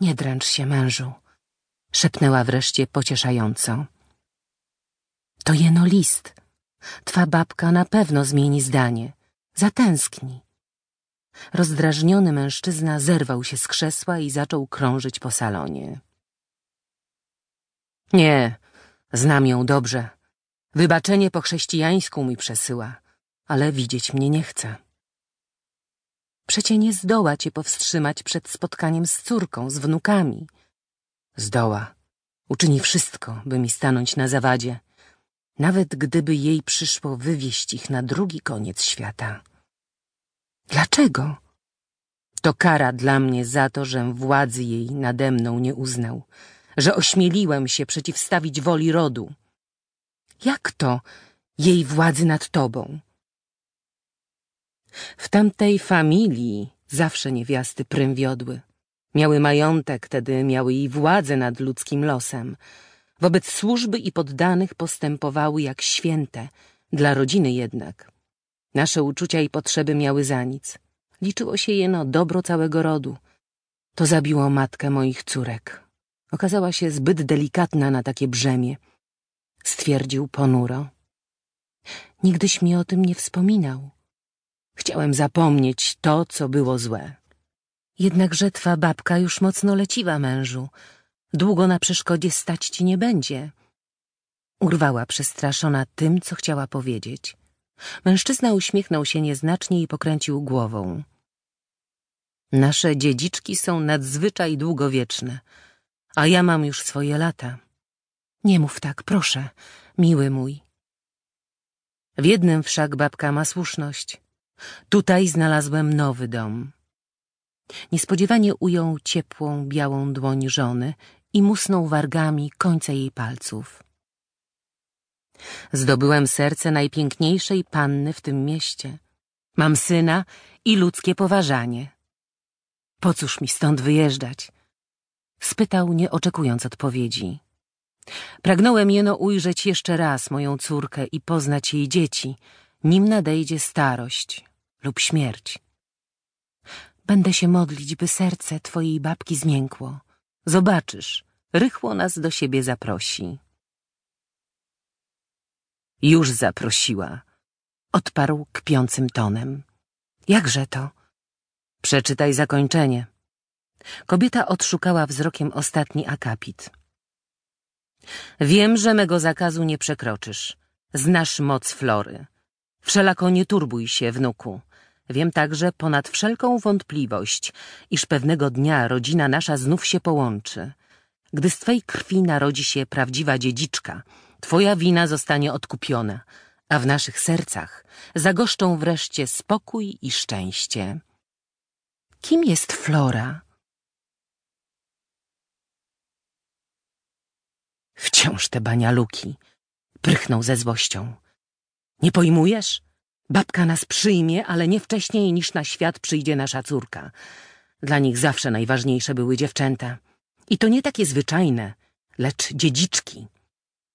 Nie dręcz się, mężu, szepnęła wreszcie pocieszająco. To jeno list. Twa babka na pewno zmieni zdanie. Zatęskni. Rozdrażniony mężczyzna zerwał się z krzesła i zaczął krążyć po salonie. Nie, znam ją dobrze. Wybaczenie po chrześcijańsku mi przesyła, ale widzieć mnie nie chce. Przecie nie zdoła cię powstrzymać przed spotkaniem z córką, z wnukami. Zdoła. Uczyni wszystko, by mi stanąć na zawadzie, nawet gdyby jej przyszło wywieźć ich na drugi koniec świata. Dlaczego? To kara dla mnie za to, że władzy jej nade mną nie uznał, że ośmieliłem się przeciwstawić woli rodu. Jak to jej władzy nad tobą? W tamtej familii zawsze niewiasty prym wiodły. Miały majątek, tedy miały i władzę nad ludzkim losem. Wobec służby i poddanych postępowały jak święte, dla rodziny jednak. Nasze uczucia i potrzeby miały za nic. Liczyło się jeno dobro całego rodu. To zabiło matkę moich córek. Okazała się zbyt delikatna na takie brzemię. Stwierdził ponuro. Nigdyś mi o tym nie wspominał. Chciałem zapomnieć to, co było złe. Jednakże twa babka już mocno leciwa, mężu. Długo na przeszkodzie stać ci nie będzie. Urwała przestraszona tym, co chciała powiedzieć. Mężczyzna uśmiechnął się nieznacznie i pokręcił głową. Nasze dziedziczki są nadzwyczaj długowieczne, a ja mam już swoje lata. Nie mów tak, proszę, miły mój. W jednym wszak babka ma słuszność. Tutaj znalazłem nowy dom. Niespodziewanie ujął ciepłą, białą dłoń żony i musnął wargami końce jej palców. Zdobyłem serce najpiękniejszej panny w tym mieście. Mam syna i ludzkie poważanie. Po cóż mi stąd wyjeżdżać? Spytał, nie oczekując odpowiedzi. Pragnąłem jeno ujrzeć jeszcze raz moją córkę i poznać jej dzieci, nim nadejdzie starość lub śmierć. Będę się modlić, by serce twojej babki zmiękło. Zobaczysz, rychło nas do siebie zaprosi. Już zaprosiła, odparł kpiącym tonem. Jakże to? Przeczytaj zakończenie. Kobieta odszukała wzrokiem ostatni akapit. Wiem, że mego zakazu nie przekroczysz. Znasz moc Flory. Wszelako nie turbuj się, wnuku. Wiem także ponad wszelką wątpliwość, iż pewnego dnia rodzina nasza znów się połączy. Gdy z twej krwi narodzi się prawdziwa dziedziczka, twoja wina zostanie odkupiona, a w naszych sercach zagoszczą wreszcie spokój i szczęście. Kim jest Flora? Wciąż te banialuki, prychnął ze złością. Nie pojmujesz? Babka nas przyjmie, ale nie wcześniej niż na świat przyjdzie nasza córka. Dla nich zawsze najważniejsze były dziewczęta. I to nie takie zwyczajne, lecz dziedziczki.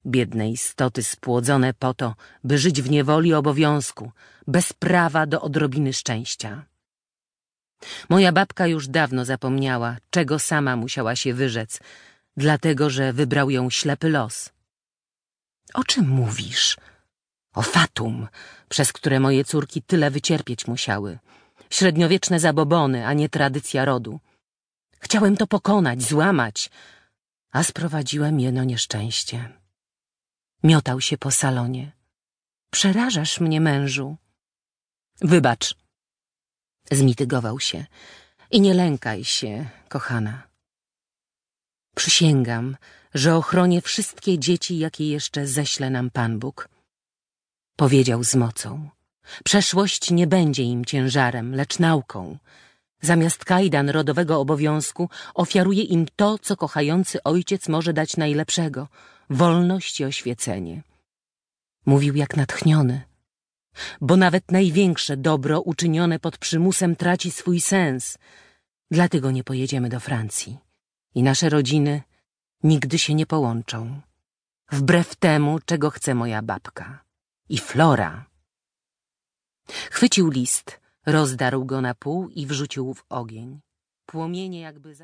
Biedne istoty spłodzone po to, by żyć w niewoli obowiązku, bez prawa do odrobiny szczęścia. Moja babka już dawno zapomniała, czego sama musiała się wyrzec, dlatego że wybrał ją ślepy los. O czym mówisz? O fatum, przez które moje córki tyle wycierpieć musiały. Średniowieczne zabobony, a nie tradycja rodu. Chciałem to pokonać, złamać, a sprowadziłem jeno nieszczęście. Miotał się po salonie. Przerażasz mnie, mężu. Wybacz. Zmitygował się. I nie lękaj się, kochana. Przysięgam, że ochronię wszystkie dzieci, jakie jeszcze ześle nam Pan Bóg. Powiedział z mocą. Przeszłość nie będzie im ciężarem, lecz nauką. Zamiast kajdan rodowego obowiązku ofiaruje im to, co kochający ojciec może dać najlepszego – wolność i oświecenie. Mówił jak natchniony. Bo nawet największe dobro uczynione pod przymusem traci swój sens. Dlatego nie pojedziemy do Francji. I nasze rodziny nigdy się nie połączą. Wbrew temu, czego chce moja babka i Flora. Chwycił list, rozdarł go na pół i wrzucił w ogień. Płomienie jakby